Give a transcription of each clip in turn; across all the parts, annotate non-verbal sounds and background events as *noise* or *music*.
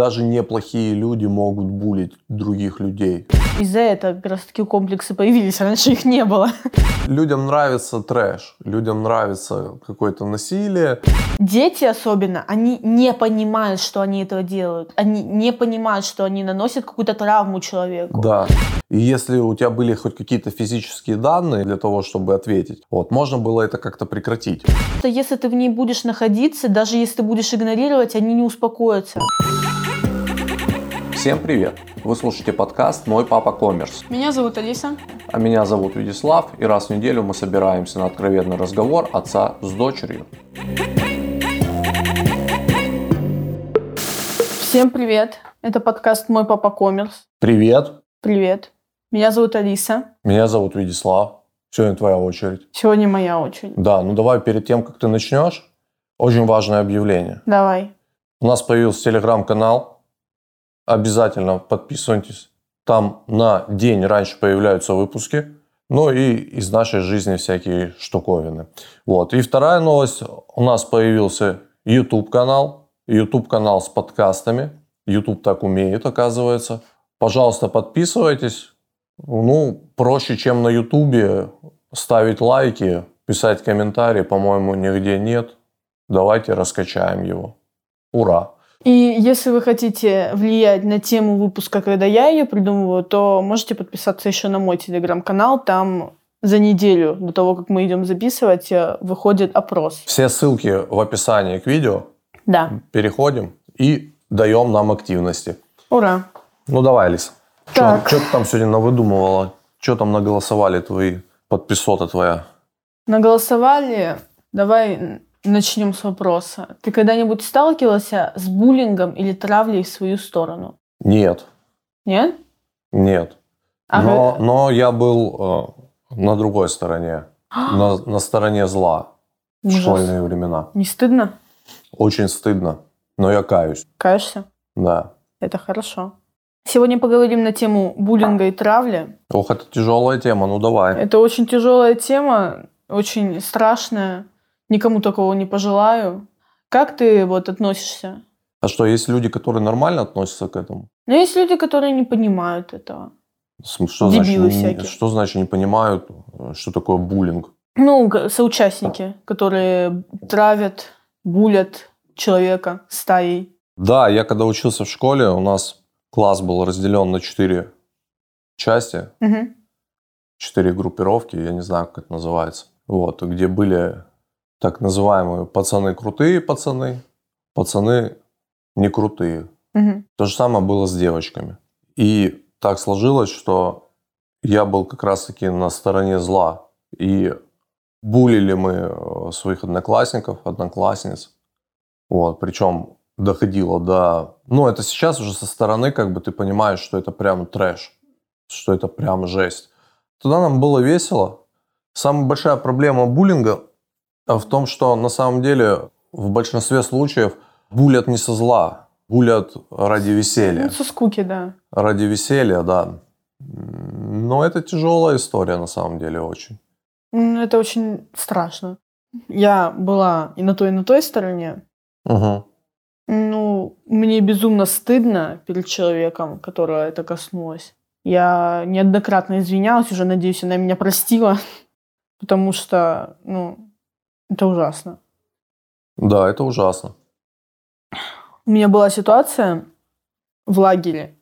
даже неплохие люди могут булить других людей. Из-за этого как раз таки комплексы появились, раньше их не было. Людям нравится трэш, людям нравится какое-то насилие. Дети особенно, они не понимают, что они этого делают. Они не понимают, что они наносят какую-то травму человеку. Да. И если у тебя были хоть какие-то физические данные для того, чтобы ответить, вот, можно было это как-то прекратить. Если ты в ней будешь находиться, даже если ты будешь игнорировать, они не успокоятся. Всем привет! Вы слушаете подкаст «Мой папа коммерс». Меня зовут Алиса. А меня зовут Вячеслав, и раз в неделю мы собираемся на откровенный разговор отца с дочерью. Всем привет. Это подкаст «Мой папа коммерс». Привет! Привет. Меня зовут Алиса. Меня зовут Вячеслав. Сегодня твоя очередь. Сегодня моя очередь. Да, ну давай перед тем, как ты начнешь, очень важное объявление. Давай. У нас появился телеграм-канал. Обязательно подписывайтесь. Там на день раньше появляются выпуски. Ну и из нашей жизни всякие штуковины. Вот. И вторая новость. У нас появился YouTube-канал. YouTube-канал с подкастами. YouTube так умеет, оказывается. Пожалуйста, подписывайтесь. Ну, проще, чем на YouTube ставить лайки, писать комментарии, по-моему, нигде нет. Давайте раскачаем его. Ура! И если вы хотите влиять на тему выпуска, когда я ее придумываю, то можете подписаться еще на мой телеграм-канал. Там за неделю до того, как мы идем записывать, э, выходит опрос. Все ссылки в описании к видео. Да. Переходим и даем нам активности. Ура. Ну давай, Алиса. Так. Что ты там сегодня навыдумывала? Что там наголосовали твои подписота твоя? Наголосовали. Давай начнем с вопроса. Ты когда-нибудь сталкивался с буллингом или травлей в свою сторону? Нет, Нет? нет. А но, вы- но я был э, на другой стороне, *gasps* на, на стороне зла в Ужас. школьные времена. Не стыдно? Очень стыдно, но я каюсь, Каешься? да. Это хорошо. Сегодня поговорим на тему буллинга и травли. Ох, это тяжелая тема, ну давай. Это очень тяжелая тема, очень страшная. Никому такого не пожелаю. Как ты вот относишься? А что, есть люди, которые нормально относятся к этому? Но есть люди, которые не понимают этого. Что Дебилы значит, всякие. что значит не понимают, э, что такое буллинг? Ну, соучастники, которые травят, булят человека стаей. Да, я когда учился в школе, у нас класс был разделен на четыре части, Мгм. четыре группировки, я не знаю, как это называется. Вот, где были так называемые пацаны крутые пацаны, пацаны не крутые. Мгм. То же самое было с девочками. И так сложилось, что я был как раз-таки на стороне зла. И булили мы э, своих одноклассников, одноклассниц. Вот, причем доходило до... Ну, это сейчас уже со стороны, как бы ты понимаешь, что это прям трэш, что это прям жесть. Тогда нам было весело. Самая большая проблема буллинга в том, что на самом деле в большинстве случаев булят не со зла, булят ради веселья. Ну, со скуки, да. Ради веселья, да. Но это тяжелая история на самом деле очень. Это очень страшно. Я была и на той, и на той стороне. Мгм. Ну, мне безумно стыдно перед человеком, которого это коснулось. Я неоднократно извинялась, уже надеюсь, она меня простила, *laughs* потому что, ну, это ужасно. Да, это ужасно. У меня была ситуация в лагере.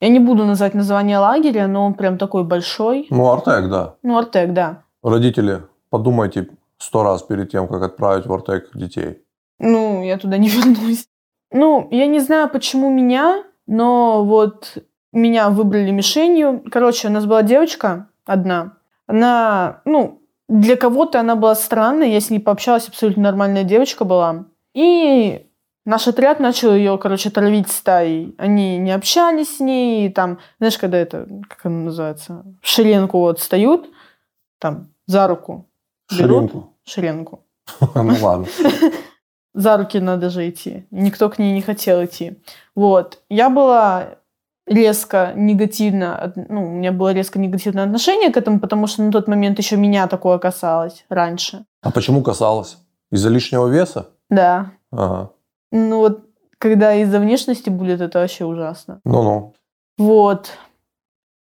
Я не буду назвать название лагеря, но он прям такой большой. Ну, Артек, да. Ну, Артек, да. Родители, подумайте сто раз перед тем, как отправить в Артек детей. Ну, я туда не *laughs* вернусь. Ну, я не знаю, почему меня, но вот меня выбрали мишенью. Короче, у нас была девочка одна. Она, ну, для кого-то она была странной. Я с ней пообщалась, абсолютно нормальная девочка была. И наш отряд начал ее, короче, травить стаей. Они не общались с ней. И там, знаешь, когда это, как оно называется, в шеренку вот встают, там, за руку берут. Ширинку. Шеренку *laughs* Ну ладно. *laughs* за руки надо же идти. Никто к ней не хотел идти. Вот. Я была резко негативно, ну, у меня было резко негативное отношение к этому, потому что на тот момент еще меня такое касалось раньше. А почему касалось? Из-за лишнего веса? Да. Ага. Ну вот когда из-за внешности булят, это вообще ужасно. Ну-ну. Вот.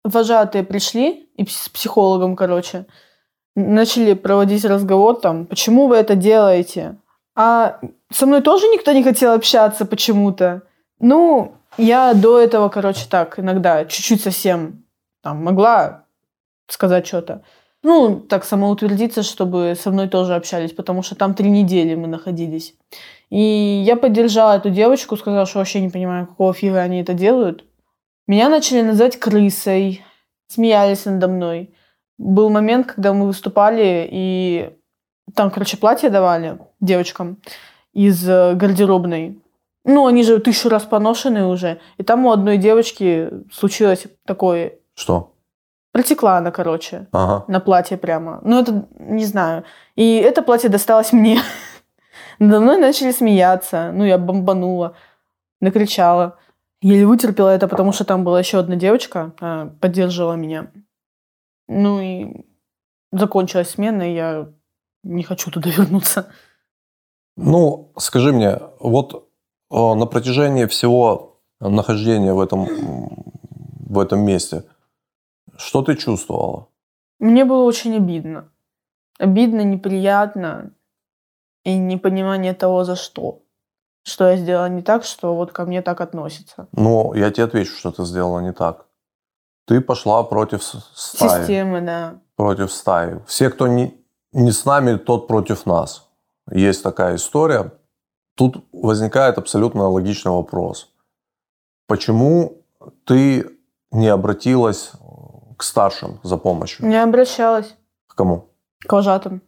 Вожатые пришли, и с психологом, короче, начали проводить разговор там, почему вы это делаете? А со мной тоже никто не хотел общаться почему-то. Ну, я до этого, короче, так, иногда чуть-чуть совсем там могла сказать что-то. Ну, так самоутвердиться, чтобы со мной тоже общались, потому что там три недели мы находились. И я поддержала эту девочку, сказала, что вообще не понимаю, какого фига они это делают. Меня начали называть крысой, смеялись надо мной. Был момент, когда мы выступали, и там, короче, платье давали девочкам из э, гардеробной. Ну, они же тысячу раз поношенные уже. И там у одной девочки случилось такое... Что? Протекла она, короче, Ага. на платье прямо. Ну, это, не знаю. И это платье досталось *laughs* мне. Надо мной начали смеяться. Ну, я бомбанула, накричала. Еле вытерпела это, потому что там была еще одна девочка, а, поддерживала меня. Ну и закончилась смена, и я не хочу туда *laughs* вернуться. Ну, скажи мне, вот на протяжении всего нахождения в этом, в этом месте, что ты чувствовала? Мне было очень обидно. Обидно, неприятно и непонимание того, за что. Что я сделала не так, что вот ко мне так относятся. Ну, я тебе отвечу, что ты сделала не так. Ты пошла против стаи. Системы, да. Против стаи. Все, кто не, не с нами, тот против нас. Есть такая история. Тут возникает абсолютно логичный вопрос. Почему ты не обратилась к старшим за помощью? Не обращалась К кому? к вожатым.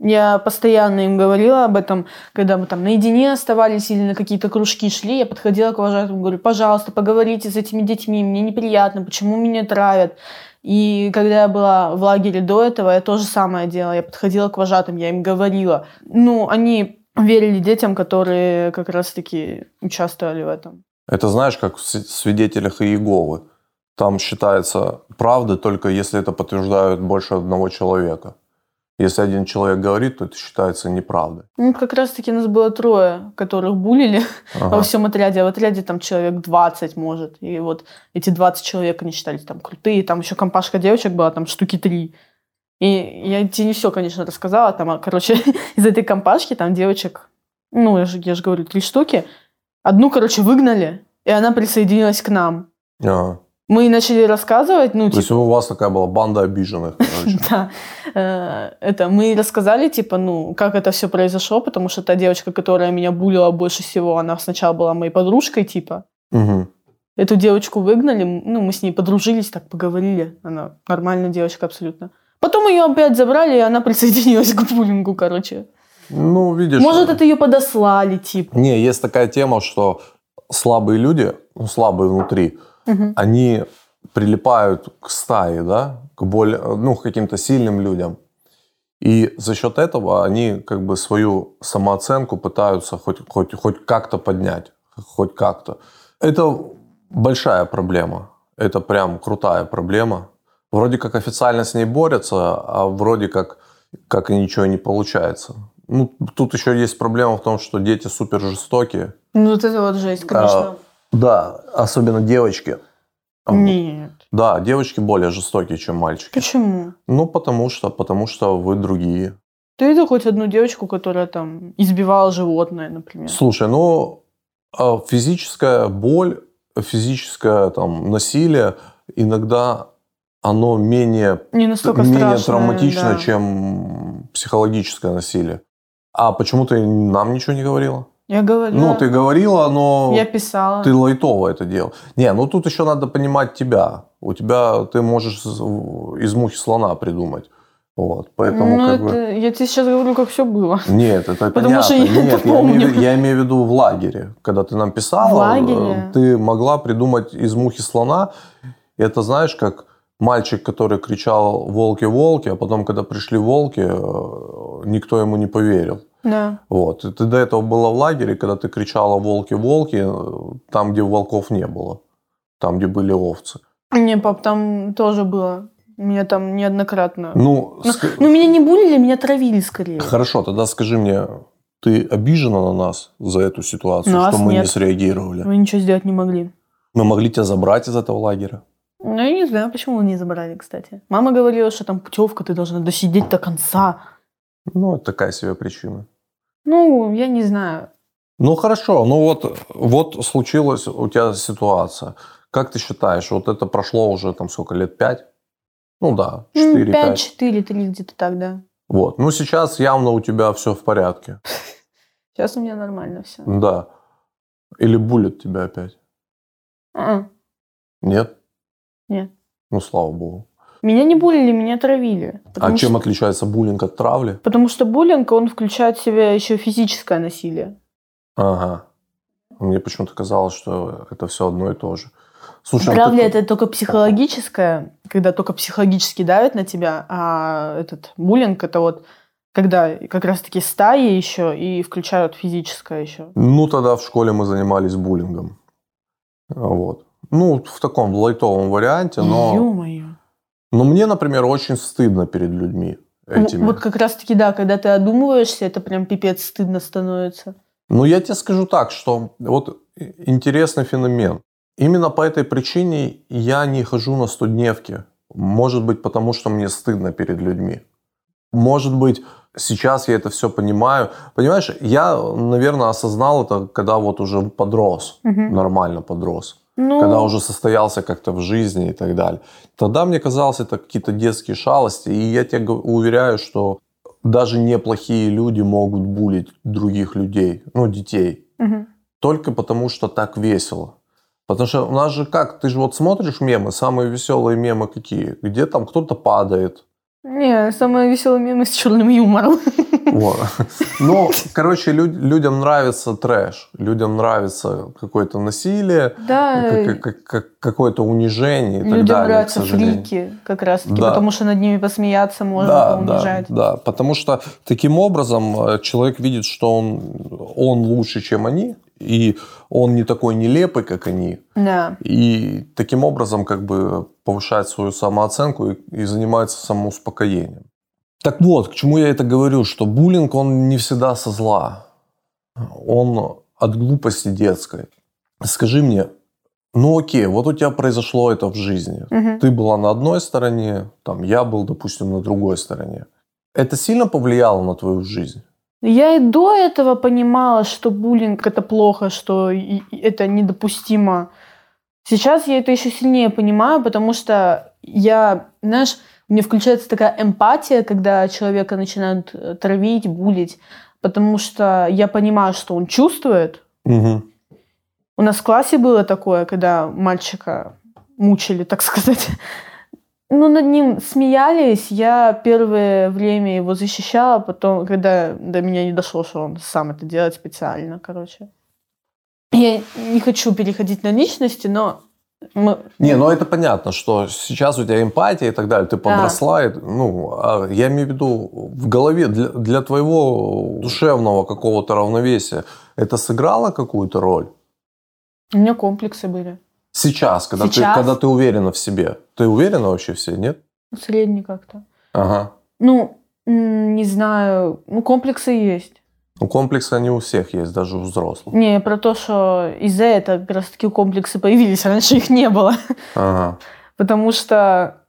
Я постоянно им говорила об этом, когда мы там наедине оставались или на какие-то кружки шли, я подходила к вожатым, говорю, пожалуйста, поговорите с этими детьми, мне неприятно, почему меня травят. И когда я была в лагере до этого, я то же самое делала. Я подходила к вожатым, я им говорила. Ну, они верили детям, которые как раз-таки участвовали в этом. Это знаешь, как в свидетелях Иеговы. Там считается правдой только если это подтверждают больше одного человека. Если один человек говорит, то это считается неправдой. Ну, как раз-таки нас было трое, которых булили. *laughs* Ага. во всем отряде. А в отряде там человек 20, может. И вот эти 20 человек, они считались там крутые. Там еще компашка девочек была, там штуки три. И я тебе не все, конечно, рассказала. Там, а, короче, *laughs* из этой компашки там девочек, ну, я же, я же говорю, три штуки. Одну, короче, выгнали, и она присоединилась к нам. Ага. Мы начали рассказывать, ну, То типа, есть у вас такая была банда обиженных, *laughs* короче. да, Э, это мы рассказали, типа, ну, как это все произошло, потому что та девочка, которая меня булила больше всего, она сначала была моей подружкой, типа, Мгм. Эту девочку выгнали, ну, мы с ней подружились, так поговорили. Она нормальная девочка абсолютно. Потом ее опять забрали, и она присоединилась к буллингу, короче. Ну, видишь... Может, это ее подослали, типа. Не, есть такая тема, что слабые люди, ну, слабые внутри, Мгм. они прилипают к стае, да, к более, ну, к каким-то сильным людям. И за счет этого они как бы свою самооценку пытаются хоть, хоть, хоть как-то поднять, хоть как-то. Это большая проблема. Это прям крутая проблема. Вроде как официально с ней борются, а вроде как, как и ничего не получается. Ну, тут еще есть проблема в том, что дети супер жестокие. Ну, вот это вот жесть, конечно. Да, особенно девочки. Нет. Да, девочки более жестокие, чем мальчики. Почему? Ну, потому что, потому что вы другие. Ты видел хоть одну девочку, которая там избивала животное, например? Слушай, ну, а, физическая боль, физическое там насилие иногда оно менее, Не настолько менее страшное, травматично, да. чем психологическое насилие. А почему ты нам ничего не говорила? Я говорила. Ну, ты говорила, но Я писала. ты лайтово это делал. Не, ну тут еще надо понимать тебя. У тебя ты можешь из мухи слона придумать. Вот, поэтому ну, как это... бы... Я тебе сейчас говорю, как все было. Нет, это Потому что понятно. я Нет, это я имею, помню. виду- я имею в виду в лагере. Когда ты нам писала, э, ты могла придумать из мухи слона. Это знаешь, как мальчик, который кричал «волки, волки», а потом, когда пришли волки, э, никто ему не поверил. Да. Вот. И ты до этого была в лагере, когда ты кричала «волки, волки», э, там, где волков не было. Там, где были овцы. Не, пап, там тоже было. Меня там неоднократно. Ну, Ну, ск- ну, меня не булили, меня травили скорее. хорошо, тогда скажи мне, ты обижена на нас за эту ситуацию, Нас что мы не нет. среагировали? Мы ничего сделать не могли. Мы могли тебя забрать из этого лагеря. Ну, я не знаю, почему не забрали, кстати. Мама говорила, что там путевка, ты должна досидеть до конца. Ну, это такая себе причина. Ну, я не знаю. Ну хорошо, ну вот, вот случилась у тебя ситуация. Как ты считаешь, вот это прошло уже там сколько лет? Пять? Ну да, 4-5. 5-4, 3 где-то так, да. Вот. Ну сейчас явно у тебя все в порядке. *laughs* Сейчас у меня нормально все. Да. Или булит тебя опять? Нет? Нет. Ну, слава богу. Меня не булили, меня травили. А чем что- отличается буллинг от травли? Потому что буллинг, он включает в себя еще физическое насилие. Ага. Мне почему-то казалось, что это все одно и то же. Слушай, ну Травля ты- это только психологическое, когда только психологически давят на тебя, а этот буллинг это вот когда как раз-таки стаи еще и включают физическое еще. Ну, тогда в школе мы занимались буллингом. Вот. Ну, в таком лайтовом варианте, но... Ё-моё. Но мне, например, очень стыдно перед людьми этими. Ну, Вот как раз-таки, да, когда ты одумываешься, это прям пипец стыдно становится. Ну, я тебе скажу так, что вот интересный феномен. Именно по этой причине я не хожу на студневки. Может быть, потому что мне стыдно перед людьми. Может быть, сейчас я это все понимаю. Понимаешь, я, наверное, осознал это, когда вот уже подрос, Мгм. нормально подрос. Ну, когда уже состоялся как-то в жизни и так далее. Тогда мне казалось, это какие-то детские шалости. И я тебе гов- уверяю, что даже неплохие люди могут булить других людей, ну, детей, мгм. только потому что так весело. Потому что у нас же как, ты же вот смотришь мемы, самые веселые мемы какие? Где там кто-то падает. Не, самое веселое мемы с черным юмором. *laughs* Вот. Ну, короче, лю- людям нравится трэш, людям нравится какое-то насилие, Да, как- как- как- какое-то унижение и так людям далее, нравятся фрики, как раз-таки, Да. потому что над ними посмеяться можно, Да, поунижать. да, да, потому что таким образом э, человек видит, что он, он лучше, чем они, и он не такой нелепый, как они, Да. и таким образом как бы повышает свою самооценку и, и занимается самоуспокоением. Так вот, к чему я это говорю, что буллинг, он не всегда со зла, он от глупости детской. Скажи мне, ну окей, вот у тебя произошло это в жизни, Мгм. ты была на одной стороне, там я был, допустим, на другой стороне. Это сильно повлияло на твою жизнь? Я и до этого понимала, что буллинг это плохо, что это недопустимо. Сейчас я это еще сильнее понимаю, потому что я, знаешь, у меня включается такая эмпатия, когда человека начинают э, травить, булить, потому что я понимаю, что он чувствует. Угу. У нас в классе было такое, когда мальчика мучили, так сказать. Ну, над ним смеялись. Я первое время его защищала, потом, когда до меня не дошло, что он сам это делает специально, короче. Я не хочу переходить на личности, но мы... Не, ну это понятно, что сейчас у тебя эмпатия и так далее, ты подросла, и, ну, а я имею в виду в голове для, для твоего душевного какого-то равновесия это сыграло какую-то роль? у меня комплексы были. Сейчас, когда, Сейчас? Ты, когда ты уверена в себе. Ты уверена вообще в себе, нет? Средний как-то. Ага. Ну, не знаю. Ну, комплексы есть. Ну, комплексы они у всех есть, даже у взрослых. Не, про то, что из-за этого как раз таки комплексы появились, раньше их не было. Ага. *laughs* Потому что,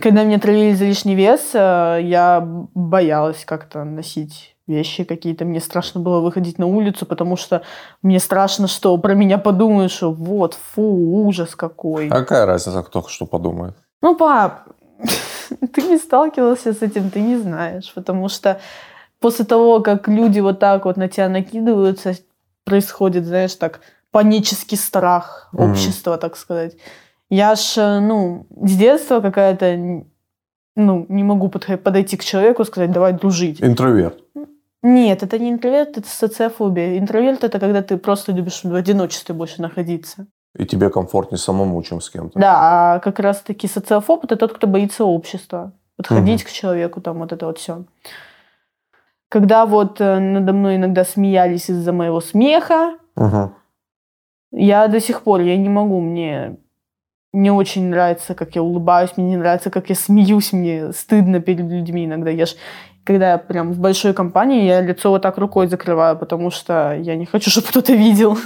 когда меня травили за лишний вес, э, я боялась как-то носить вещи какие-то. Мне страшно было выходить на улицу, потому что мне страшно, что про меня подумают, что вот, фу, ужас какой. А какая разница, кто что подумает? Ну, пап, *laughs* ты не сталкивался с этим, ты не знаешь. Потому что после того, как люди вот так вот на тебя накидываются, происходит, знаешь, так, панический страх общества, так сказать. Я ж, э, ну, с детства какая-то, ну, не могу подойти к человеку и сказать, давай дружить. Интроверт. Нет, это не интроверт, это социофобия. Интроверт – это когда ты просто любишь в одиночестве больше находиться. И тебе комфортнее самому, чем с кем-то. Да, а как раз-таки социофоб – это тот, кто боится общества. Подходить к человеку, там вот это вот все. Когда вот э, надо мной иногда смеялись из-за моего смеха, Мгм. я до сих пор, я не могу, мне не очень нравится, как я улыбаюсь, мне не нравится, как я смеюсь, мне стыдно перед людьми иногда. Я ж, когда я прям в большой компании, я лицо вот так рукой закрываю, потому что я не хочу, чтобы кто-то видел.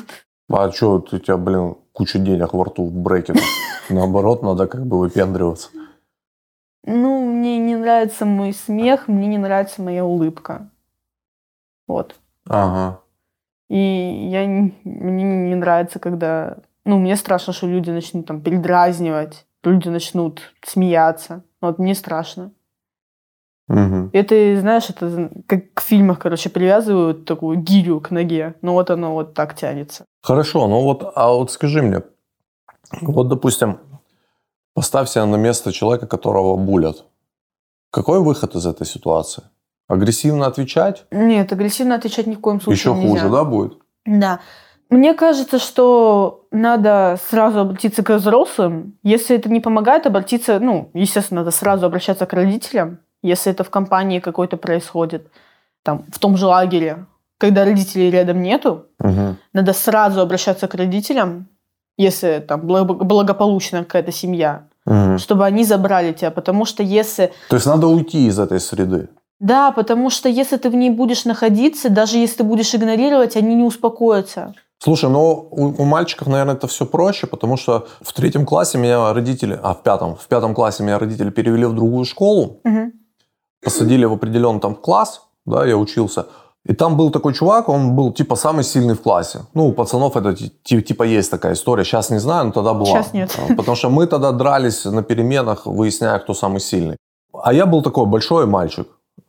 А что, у тебя, блин, куча денег во рту в брекетах? Наоборот, надо как бы выпендриваться. Ну, мне не нравится мой смех, мне не нравится моя улыбка. Вот. Ага. И я, мне не нравится, когда... Ну, мне страшно, что люди начнут там передразнивать, люди начнут смеяться. Вот мне страшно. Угу. Это, знаешь, это как в фильмах, короче, привязывают такую гирю к ноге. Ну вот оно вот так тянется. Хорошо, ну вот, а вот скажи мне, вот, допустим, поставь себя на место человека, которого булят. Какой выход из этой ситуации? Агрессивно отвечать? Нет, агрессивно отвечать ни в коем случае Еще нельзя. хуже, да, будет? Да. Мне кажется, что надо сразу обратиться к взрослым. Если это не помогает, обратиться, ну, естественно, надо сразу обращаться к родителям, если это в компании какой-то происходит, там, в том же лагере, когда родителей рядом нету, Угу. надо сразу обращаться к родителям, если там благо- благополучная какая-то семья, Мгм. чтобы они забрали тебя, потому что если То есть надо уйти из этой среды. да, потому что если ты в ней будешь находиться, даже если ты будешь игнорировать, они не успокоятся. Слушай, ну у, у мальчиков, наверное, это все проще, потому что в третьем классе меня родители, а в пятом, в пятом классе меня родители перевели в другую школу, Мгм. посадили в определенный там класс, да, я учился. И там был такой чувак, он был типа самый сильный в классе. Ну, у пацанов это ти- типа есть такая история. Сейчас не знаю, но тогда была. Щас нет. А, Потому что мы тогда дрались на переменах, выясняя, кто самый сильный. А я был такой большой мальчик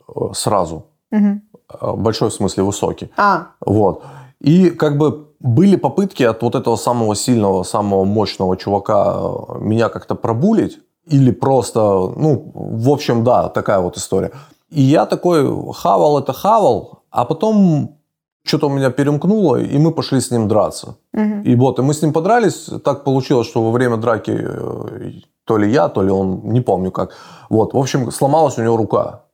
э, сразу. Э, Большой в смысле высокий. А, Вот. И как бы были попытки от вот этого самого сильного, самого мощного чувака э, меня как-то пробулить. Или просто, ну, в общем, да, такая вот история. И я такой хавал это хавал, а потом что-то у меня перемкнуло, и мы пошли с ним драться. мгм. И вот, и мы с ним подрались. Так получилось, что во время драки э, то ли я, то ли он, не помню как. Вот, в общем, сломалась у него рука.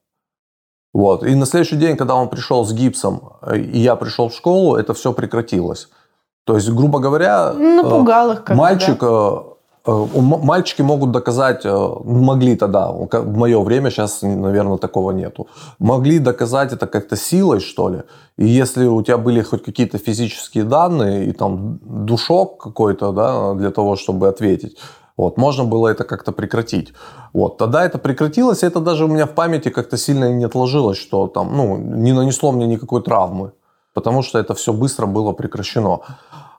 Вот. И на следующий день, когда он пришел с гипсом, э, и я пришел в школу, это все прекратилось. То есть, грубо говоря, Ну, э, Напугал их мальчик, да. э, мальчики могут доказать, могли тогда, в мое время, сейчас, наверное, такого нету, могли доказать это как-то силой, что ли. И если у тебя были хоть какие-то физические данные и там душок какой-то, да, для того, чтобы ответить, вот, можно было это как-то прекратить. Вот, тогда это прекратилось, и это даже у меня в памяти как-то сильно не отложилось, что там, ну, не нанесло мне никакой травмы, потому что это все быстро было прекращено.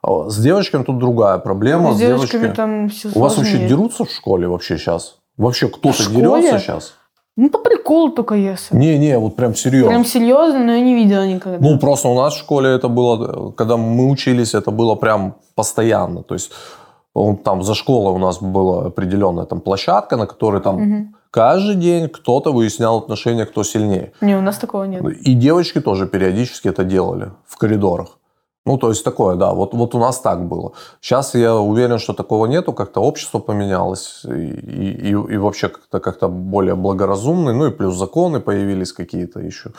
А С девочками тут другая проблема. С С девочками девочками- там все У вас вообще дерутся в школе вообще сейчас? Вообще кто-то дерется сейчас? Ну, по приколу только если. Не-не, вот прям серьезно. Прям серьезно, но я не видела никогда. Ну, просто у нас в школе это было, когда мы учились, это было прям постоянно. То есть он, там за школой у нас была определенная там площадка, на которой там Мгм. каждый день кто-то выяснял отношения, кто сильнее. Не, у нас такого нет. И девочки тоже периодически это делали в коридорах. Ну, то есть такое, да, вот, вот у нас так было. Сейчас я уверен, что такого нету, как-то общество поменялось, и, и, и вообще как-то как более благоразумный, ну и плюс законы появились какие-то еще.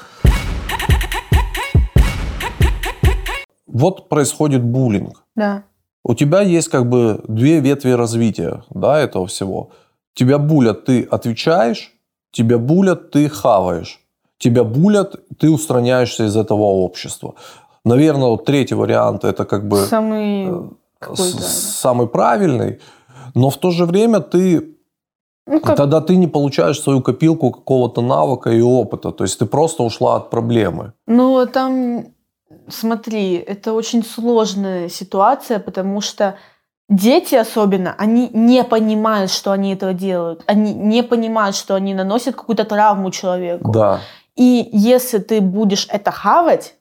Вот происходит буллинг. Да. У тебя есть как бы две ветви развития, да, этого всего. Тебя булят, ты отвечаешь, тебя булят, ты хаваешь. Тебя булят, ты устраняешься из этого общества. Наверное, вот третий вариант это как бы Самый э, самый правильный, но в то же время ты Ну, как... тогда ты не получаешь свою копилку какого-то навыка и опыта, то есть ты просто ушла от проблемы. Ну, там, смотри, это очень сложная ситуация, потому что дети особенно, они не понимают, что они этого делают. Они не понимают, что они наносят какую-то травму человеку. Да. И если ты будешь это хавать,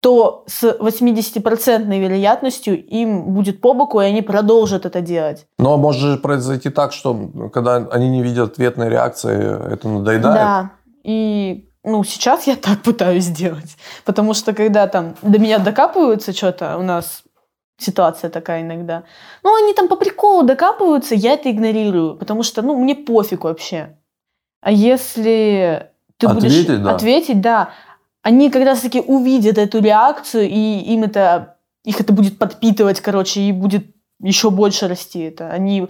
то с 80% вероятностью им будет по боку, и они продолжат это делать. Но может же произойти так, что когда они не видят ответной реакции, это надоедает. Да. И ну, сейчас я так пытаюсь сделать. Потому что когда там до меня докапываются что-то, у нас ситуация такая иногда. Ну, они там по приколу докапываются, я это игнорирую. Потому что, ну, мне пофиг вообще. А если ты будешь Ответить, да. ответить, да, они как раз-таки увидят эту реакцию, и им это, их это будет подпитывать, короче, и будет еще больше расти это. Они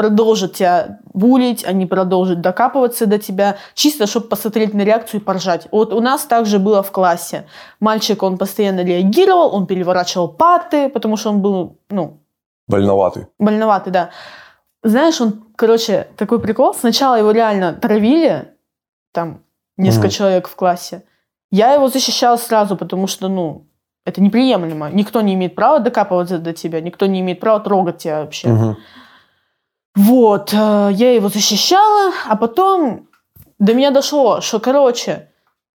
продолжат тебя булить, они продолжат докапываться до тебя, чисто, чтобы посмотреть на реакцию и поржать. Вот у нас также было в классе. Мальчик, он постоянно реагировал, он переворачивал паты, потому что он был, ну... Больноватый. Больноватый, да. Знаешь, он, короче, такой прикол. Сначала его реально травили, там, несколько угу. человек в классе. Я его защищала сразу, потому что, ну, это неприемлемо. Никто не имеет права докапываться до тебя, никто не имеет права трогать тебя вообще. Угу. Вот, э, я его защищала, а потом до меня дошло, что, короче,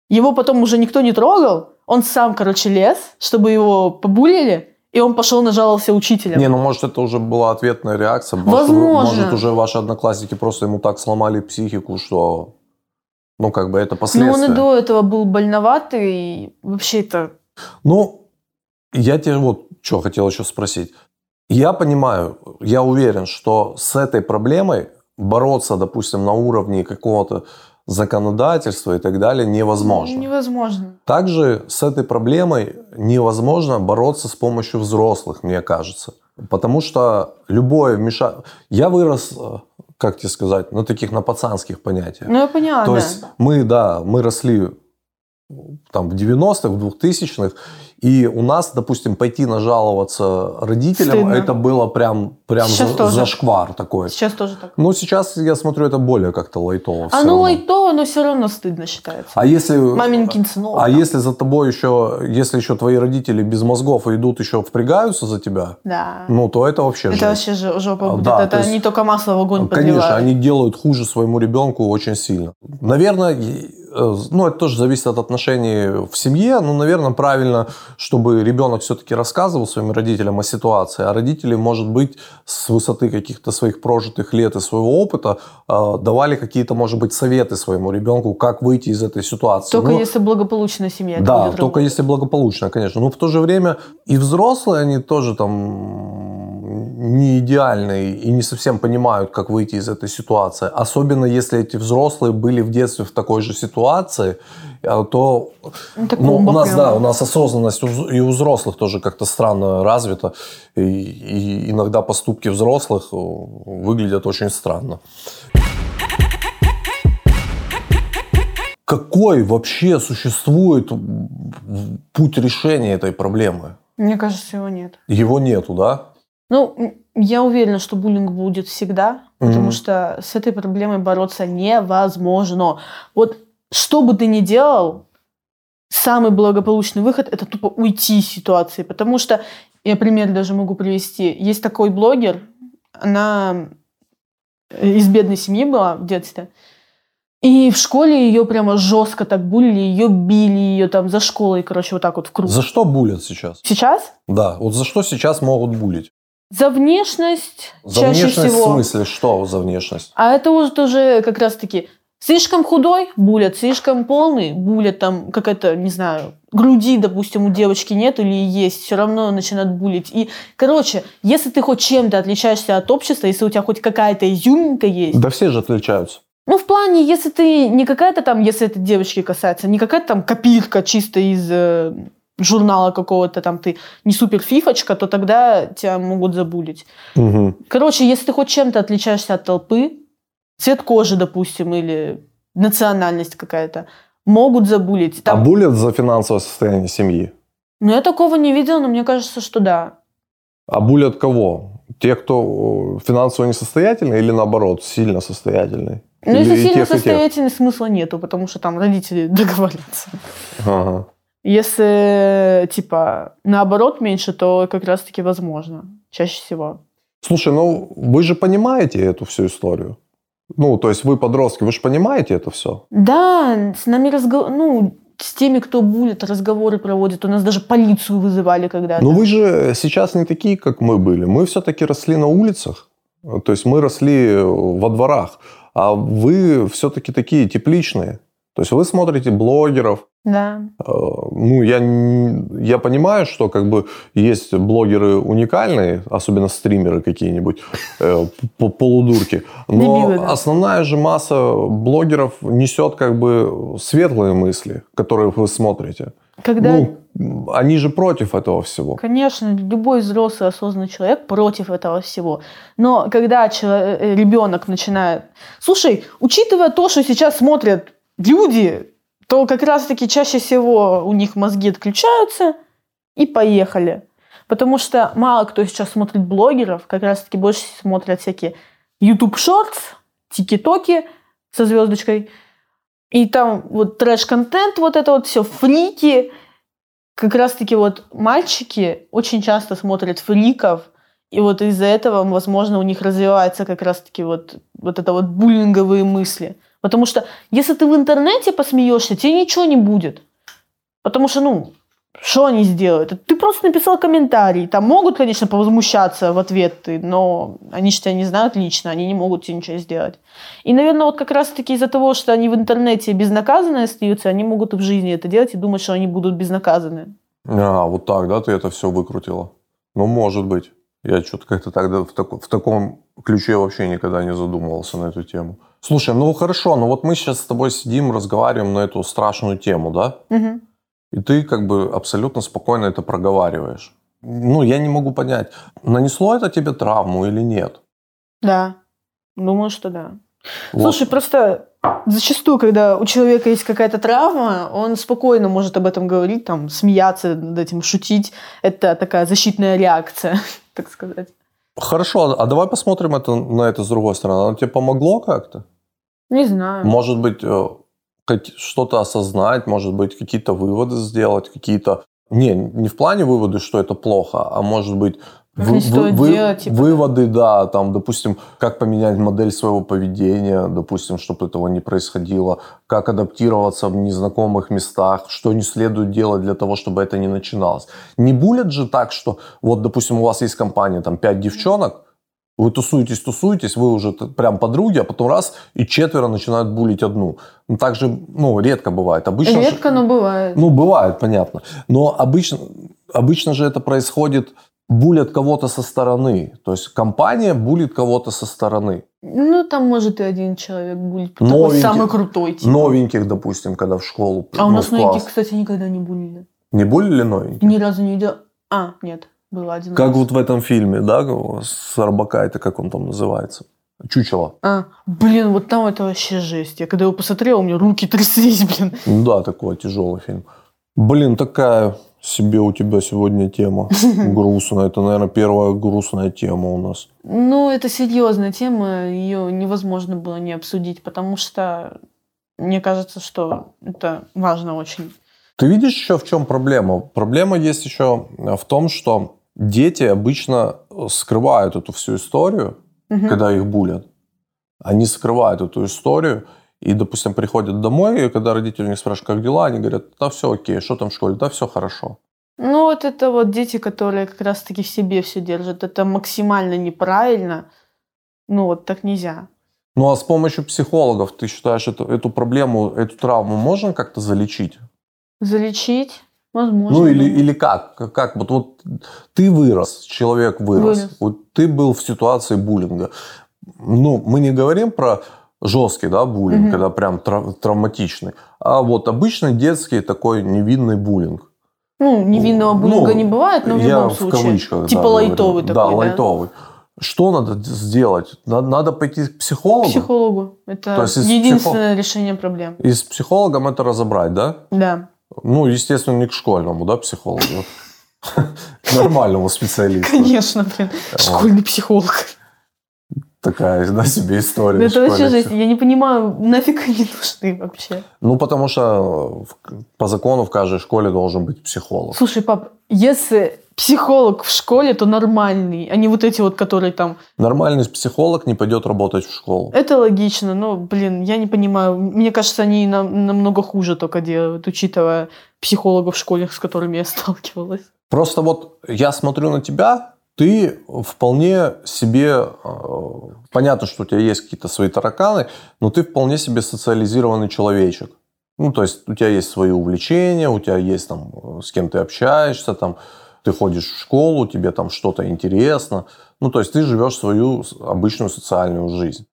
его потом уже никто не трогал, он сам, короче, лез, чтобы его побулили, и он пошел нажаловался учителям. Не, ну может это уже была ответная реакция. Возможно. Может уже ваши одноклассники просто ему так сломали психику, что ну как бы это последствия. Ну он и до этого был больноватый, и вообще это... Ну, я тебе вот что хотел еще спросить. Я понимаю, я уверен, что с этой проблемой бороться, допустим, на уровне какого-то законодательства и так далее невозможно. Невозможно. Также с этой проблемой невозможно бороться с помощью взрослых, мне кажется. Потому что любое вмешательство... Я вырос, э, как тебе сказать, на таких, на пацанских понятиях. Ну, я поняла, То да. есть мы, да, мы росли там в 90-х, в 2000-х, и у нас, допустим, пойти нажаловаться родителям, Стыдно. это было прям, прям за, зашквар такой. Сейчас тоже так. Но сейчас, я смотрю, это более как-то лайтово. А ну лайтово, но все равно стыдно считается. А если... Маменькин сынок. А там. если за тобой еще, если еще твои родители без мозгов идут, еще впрягаются за тебя, да. ну то это вообще Это жесть. вообще жопа будет. Да, это есть, не только масло в огонь Конечно, подливают. они делают хуже своему ребенку очень сильно. Наверное, ну, это тоже зависит от отношений в семье, но, наверное, правильно, чтобы ребенок все-таки рассказывал своим родителям о ситуации, а родители, может быть, с высоты каких-то своих прожитых лет и своего опыта э, давали какие-то, может быть, советы своему ребенку, как выйти из этой ситуации. Только ну, если благополучная семья. Да, только работать. если благополучная, конечно. Но в то же время и взрослые, они тоже там не идеальные и не совсем понимают, как выйти из этой ситуации. Особенно если эти взрослые были в детстве в такой же ситуации, э, то ну, ну, у нас, да, у нас осознанность и у взрослых тоже как-то странно развита. И, и иногда поступки взрослых э, выглядят очень странно. Какой вообще существует путь решения этой проблемы? Мне кажется, его нет. Его нету, да? Ну, я уверена, что буллинг будет всегда, mm-hmm. потому что с этой проблемой бороться невозможно. Вот что бы ты ни делал, самый благополучный выход это тупо уйти из ситуации. Потому что, я пример даже могу привести. Есть такой блогер, она из бедной семьи была в детстве. И в школе ее прямо жестко так булили, ее били, ее там за школой, короче, вот так вот в круг. За что булят сейчас? Сейчас? Да, вот за что сейчас могут булить? За внешность за чаще внешность всего. в смысле? Что за внешность? А это уже тоже как раз-таки слишком худой – булят, слишком полный – булят, там какая-то, не знаю, груди, допустим, у девочки нет или есть, все равно начинают булить. И, короче, если ты хоть чем-то отличаешься от общества, если у тебя хоть какая-то изюминка есть… Да все же отличаются. Ну, в плане, если ты не какая-то там, если это девочки касается, не какая-то там копирка чисто из э, журнала какого-то там ты не супер фифочка, то тогда тебя могут забулить. Угу. Короче, если ты хоть чем-то отличаешься от толпы, цвет кожи, допустим, или национальность какая-то, могут забулить. Там... А булят за финансовое состояние семьи? Ну, я такого не видела, но мне кажется, что да. А булят кого? Те, кто финансово несостоятельный или наоборот, сильно состоятельный? Ну, или если сильно тех, состоятельный, смысла нету, потому что там родители *laughs* договорятся. Ага. Если, типа, наоборот меньше, то как раз-таки возможно. Чаще всего. Слушай, ну вы же понимаете эту всю историю? Ну, то есть вы подростки, вы же понимаете это все? Да, с нами разговор... Ну, с теми, кто будет, разговоры проводит. У нас даже полицию вызывали когда-то. Но вы же сейчас не такие, как мы были. Мы все-таки росли на улицах. То есть мы росли во дворах. А вы все-таки такие тепличные. То есть вы смотрите блогеров. Да. Э, ну, я, я понимаю, что как бы есть блогеры уникальные, особенно стримеры какие-нибудь, э, полудурки. Но Дебилы, да. основная же масса блогеров несет как бы светлые мысли, которые вы смотрите. Когда... Ну, они же против этого всего. Конечно, любой взрослый осознанный человек против этого всего. Но когда человек, э, ребенок начинает... Слушай, учитывая то, что сейчас смотрят люди, то как раз-таки чаще всего у них мозги отключаются и поехали. Потому что мало кто сейчас смотрит блогеров, как раз-таки больше смотрят всякие YouTube Shorts, тики-токи со звездочкой. И там вот трэш-контент, вот это вот все, фрики. Как раз-таки вот мальчики очень часто смотрят фриков, и вот из-за этого, возможно, у них развивается как раз-таки вот, вот это вот буллинговые мысли. Потому что если ты в интернете посмеешься, тебе ничего не будет. Потому что, ну, что они сделают? Ты просто написал комментарий. Там могут, конечно, повозмущаться в ответ, но они же тебя не знают лично, они не могут тебе ничего сделать. И, наверное, вот как раз-таки из-за того, что они в интернете безнаказанные остаются, они могут в жизни это делать и думать, что они будут безнаказаны. А, вот так, да, ты это все выкрутила? Ну, может быть. Я что-то как-то тогда в, так, в таком ключе вообще никогда не задумывался на эту тему. Слушай, ну хорошо, ну вот мы сейчас с тобой сидим, разговариваем на эту страшную тему, да? Угу. И ты как бы абсолютно спокойно это проговариваешь. Ну, я не могу понять, нанесло это тебе травму или нет? Да, думаю, что да. Вот. Слушай, просто зачастую, когда у человека есть какая-то травма, он спокойно может об этом говорить, там, смеяться над этим, шутить. Это такая защитная реакция, *laughs* так сказать. Хорошо, а давай посмотрим это, на это с другой стороны. Оно тебе помогло как-то? Не знаю. Может быть, э, что-то осознать, может быть, какие-то выводы сделать, какие-то... Не, не в плане выводы, что это плохо, а может быть вы, вы, вы, делать, типа. Выводы, да, там, допустим, как поменять модель своего поведения, допустим, чтобы этого не происходило, как адаптироваться в незнакомых местах, что не следует делать для того, чтобы это не начиналось. Не будет же так, что вот, допустим, у вас есть компания, там, пять девчонок, вы тусуетесь, тусуетесь, вы уже прям подруги, а потом раз, и четверо начинают булить одну. Ну, так же, ну, редко бывает. Обычно редко, же, но бывает. Ну, бывает, понятно. Но обычно, обычно же это происходит, булят кого-то со стороны. То есть компания булит кого-то со стороны. Ну, там может и один человек булить. Новеньких, самый крутой. Типа. Новеньких, допустим, когда в школу. А у нас новеньких, кстати, никогда не булили. Не булили новеньких? Ни разу не видел. А, нет. Было один Как раз. вот в этом фильме, да, с это как он там называется? Чучело. А, блин, вот там это вообще жесть. Я когда его посмотрел, у меня руки *laughs* тряслись, блин. Да, такой тяжелый фильм. Блин, такая себе у тебя сегодня тема *laughs* грустная. Это, наверное, первая грустная тема у нас. Ну, это серьезная тема. Ее невозможно было не обсудить, потому что мне кажется, что это важно очень. Ты видишь еще в чем проблема? Проблема есть еще в том, что дети обычно э, скрывают эту всю историю, угу. когда их булят. Они скрывают эту историю. И, допустим, приходят домой, и когда родители не спрашивают, как дела, они говорят, да все окей, что там в школе, да все хорошо. Ну вот это вот дети, которые как раз-таки в себе все держат. Это максимально неправильно. Ну вот так нельзя. Ну а с помощью психологов ты считаешь эту, эту проблему, эту травму можно как-то залечить? Залечить? Возможно. Ну или, или как? Как вот, вот ты вырос, человек вырос. вырос. Вот ты был в ситуации буллинга. Ну, мы не говорим про жесткий, да, буллинг, угу. когда прям трав- травматичный. А вот обычный детский такой невинный буллинг. Ну, невинного ну, буллинга ну, не бывает, но в любом случае. в кавычках, Типа да, лайтовый говорю. такой, да? лайтовый. Что надо сделать? Надо, надо пойти к психологу? К психологу. Это единственное психо... решение проблем. И с психологом это разобрать, да? Да. Ну, естественно, не к школьному, да, психологу. *laughs* Нормальному специалисту. Конечно, блин. Школьный психолог. Такая, да, себе история. Это вообще жесть. Я не понимаю, нафиг они нужны вообще. Ну, потому что по закону в каждой школе должен быть психолог. Слушай, пап, если психолог в школе, то нормальный, а не вот эти вот, которые там... Нормальный психолог не пойдет работать в школу. Это логично, но, блин, я не понимаю. Мне кажется, они нам, намного хуже только делают, учитывая психологов в школе, с которыми я *laughs* сталкивалась. Просто вот я смотрю на тебя, ты вполне себе... Э, понятно, что у тебя есть какие-то свои тараканы, но ты вполне себе социализированный человечек. Ну, то есть у тебя есть свои увлечения, у тебя есть там, э, с кем ты общаешься, там, ты ходишь в школу, тебе там что-то интересно. Ну, то есть ты живешь свою обычную социальную жизнь.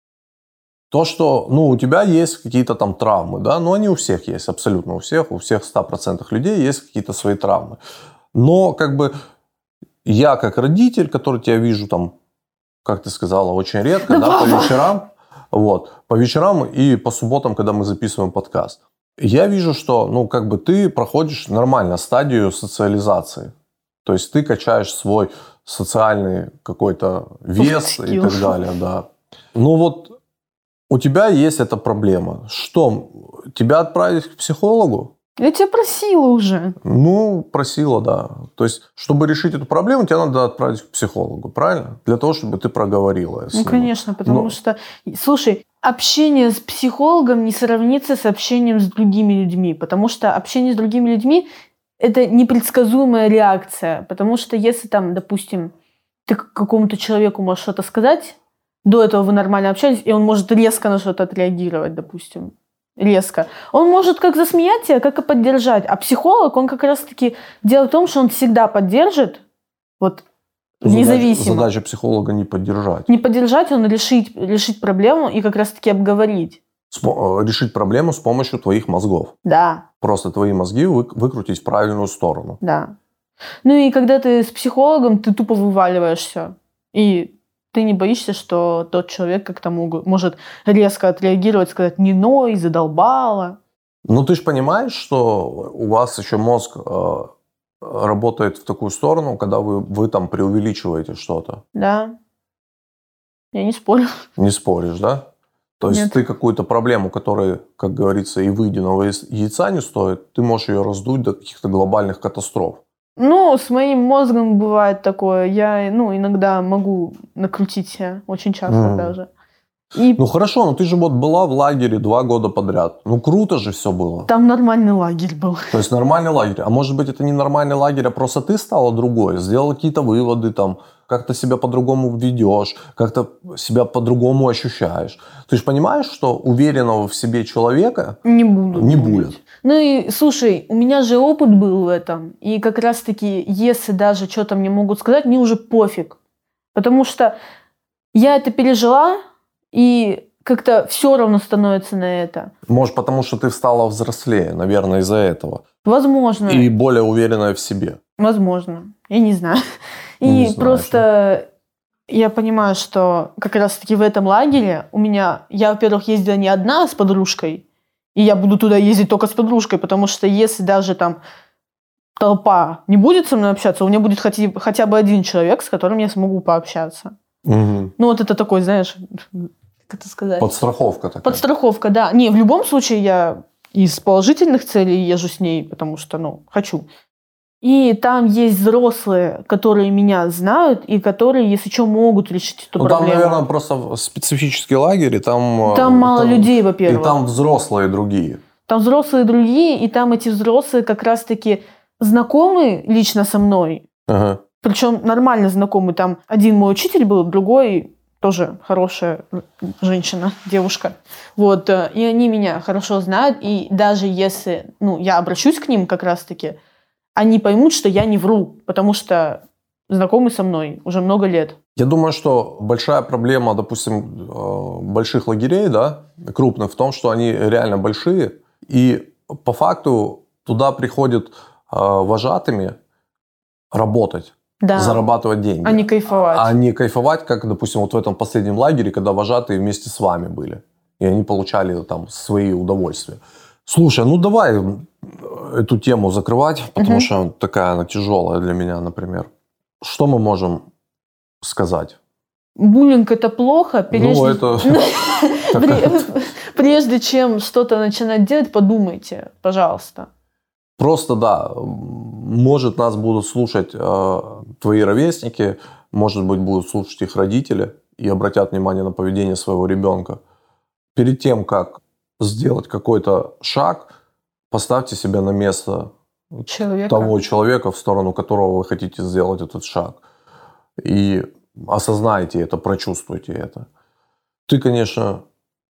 То, что, ну, у тебя есть какие-то там травмы, да, ну, они у всех есть, абсолютно у всех, у всех 100% людей есть какие-то свои травмы. Но, как бы, я как родитель, который тебя вижу там, как ты сказала, очень редко, да, по вечерам, вот, по вечерам и по субботам, когда мы записываем подкаст, я вижу, что, ну, как бы ты проходишь нормально стадию социализации. То есть ты качаешь свой социальный какой-то вес и так далее, да. Ну вот у тебя есть эта проблема. Что, тебя отправить к психологу? Я тебя просила уже. Ну, просила, да. То есть, чтобы решить эту проблему, тебе надо отправить к психологу, правильно? Для того, чтобы ты проговорила. Ну, конечно, потому Но... что, слушай, общение с психологом не сравнится с общением с другими людьми, потому что общение с другими людьми это непредсказуемая реакция, потому что если там, допустим, ты какому-то человеку можешь что-то сказать, до этого вы нормально общались, и он может резко на что-то отреагировать, допустим, резко. Он может как засмеять тебя, как и поддержать. А психолог, он как раз-таки дело в том, что он всегда поддержит, вот независимо. Задача психолога не поддержать. Не поддержать, он решить, решить проблему и как раз-таки обговорить. Э, решить проблему с помощью твоих мозгов. Да. Просто твои мозги вы, выкрутить в правильную сторону. Да. Ну и когда ты с психологом, ты тупо вываливаешься. И ты не боишься, что тот человек как-то может резко отреагировать, сказать «не ной, задолбала». Ну ты же понимаешь, что у вас еще мозг э, работает в такую сторону, когда вы, вы там преувеличиваете что-то. Да. Я не спорю. Не споришь, да? То есть Нет. ты какую-то проблему, которая, как говорится, и выеденного яйца не стоит, ты можешь ее раздуть до каких-то глобальных катастроф. Ну, с моим мозгом бывает такое. Я, ну, иногда могу накрутить себя, очень часто mm. даже. И... Ну хорошо, но ты же вот была в лагере два года подряд. Ну круто же все было. Там нормальный лагерь был. То есть нормальный лагерь. А может быть это не нормальный лагерь, а просто ты стала другой, сделала какие-то выводы там, как-то себя по-другому ведешь, как-то себя по-другому ощущаешь. Ты же понимаешь, что уверенного в себе человека не, буду не будет. Ну и слушай, у меня же опыт был в этом. И как раз-таки, если даже что-то мне могут сказать, мне уже пофиг. Потому что я это пережила, и как-то все равно становится на это. Может, потому что ты стала взрослее, наверное, из-за этого. Возможно. И более уверенная в себе. Возможно. Я не знаю. И не знаю, просто что. я понимаю, что как раз-таки в этом лагере у меня... Я, во-первых, ездила не одна, а с подружкой. И я буду туда ездить только с подружкой, потому что если даже там толпа не будет со мной общаться, у меня будет хотя, хотя бы один человек, с которым я смогу пообщаться. Угу. Ну, вот это такой, знаешь, как это сказать? Подстраховка такая. Подстраховка, да. Не, в любом случае я из положительных целей езжу с ней, потому что, ну, хочу. И там есть взрослые, которые меня знают и которые, если что, могут решить эту ну, проблему. Там, наверное, просто специфический лагерь, и там... Э, там мало там, людей, во-первых. И там взрослые другие. Там взрослые другие, и там эти взрослые как раз-таки знакомы лично со мной. Ага. Причем нормально знакомый. Там один мой учитель был, другой тоже хорошая женщина, девушка. Вот, э, и они меня хорошо знают, и даже если, ну, я обращусь к ним как раз-таки, они поймут, что я не вру, потому что знакомы со мной уже много лет. Я думаю, что большая проблема, допустим, э, больших лагерей, да, крупных, в том, что они реально большие, и по факту туда приходят э, вожатыми работать да. зарабатывать деньги. А не кайфовать. А не кайфовать, как, допустим, вот в этом последнем лагере, когда вожатые вместе с вами были. И они получали там свои удовольствия. Слушай, ну давай эту тему закрывать, потому угу. что такая она тяжелая для меня, например. Что мы можем сказать? Буллинг это плохо. Прежде... Ну, это... *laughs* *laughs* *laughs* Прежде чем что-то начинать делать, подумайте, пожалуйста. Просто да, может нас будут слушать э, твои ровесники, может быть будут слушать их родители и обратят внимание на поведение своего ребенка. Перед тем, как сделать какой-то шаг, поставьте себя на место человека. того человека, в сторону которого вы хотите сделать этот шаг. И осознайте это, прочувствуйте это. Ты, конечно,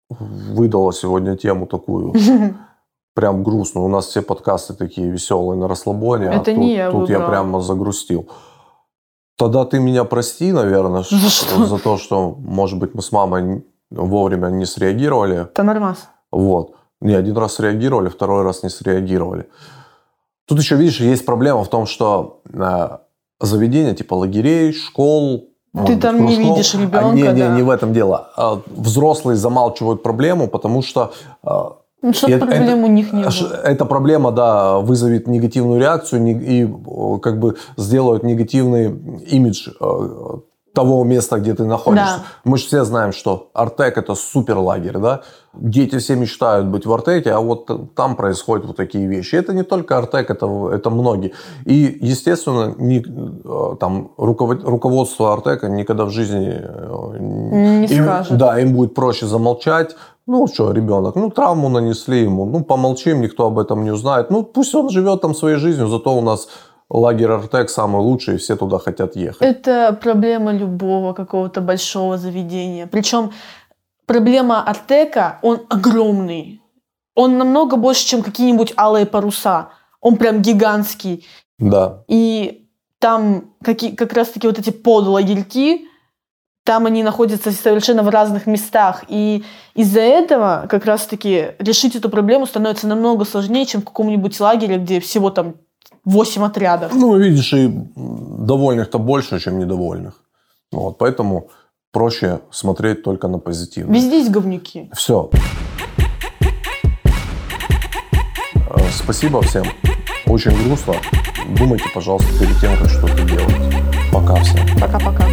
выдала сегодня тему такую *laughs* прям грустно. У нас все подкасты такие веселые на расслабоне. А Это а не тут, я Тут я прямо загрустил. Тогда ты меня прости, наверное, *laughs* за, за то, что, может быть, мы с мамой вовремя не среагировали. Это нормас. Вот. Не, один раз среагировали, второй раз не среагировали. Тут еще, видишь, есть проблема в том, что э, заведения типа лагерей, школ, ты там не видишь ребенка, не, не, да. не в этом дело. А взрослые замалчивают проблему, потому что а, ну, что это, проблем у них не было. Эта проблема, да, вызовет негативную реакцию и как бы сделают негативный имидж э, того места, где ты находишься. Да. Мы же все знаем, что Артек это супер лагерь, да. Дети все мечтают быть в Артеке, а вот там происходят вот такие вещи. Это не только Артек, это, это многие. И, естественно, не, э, там, руководство Артека никогда в жизни... Э, не им, скажет. Да, им будет проще замолчать, ну, что, ребенок, ну, травму нанесли ему, ну, помолчим, никто об этом не узнает. Ну, пусть он живет там своей жизнью, зато у нас лагерь Артек самый лучший, и все туда хотят ехать. Это проблема любого какого-то большого заведения. Причем проблема Артека, он огромный. Он намного больше, чем какие-нибудь алые паруса. Он прям гигантский. Да. И там какие, как раз-таки вот эти подлагерьки, там они находятся совершенно в разных местах. И из-за этого как раз-таки решить эту проблему становится намного сложнее, чем в каком-нибудь лагере, где всего там 8 отрядов. Ну, видишь, и довольных-то больше, чем недовольных. Вот, поэтому проще смотреть только на позитив. Везде есть говнюки. Все. Э, спасибо всем. Очень грустно. Думайте, пожалуйста, перед тем, как что-то делать. Пока всем. Пока-пока.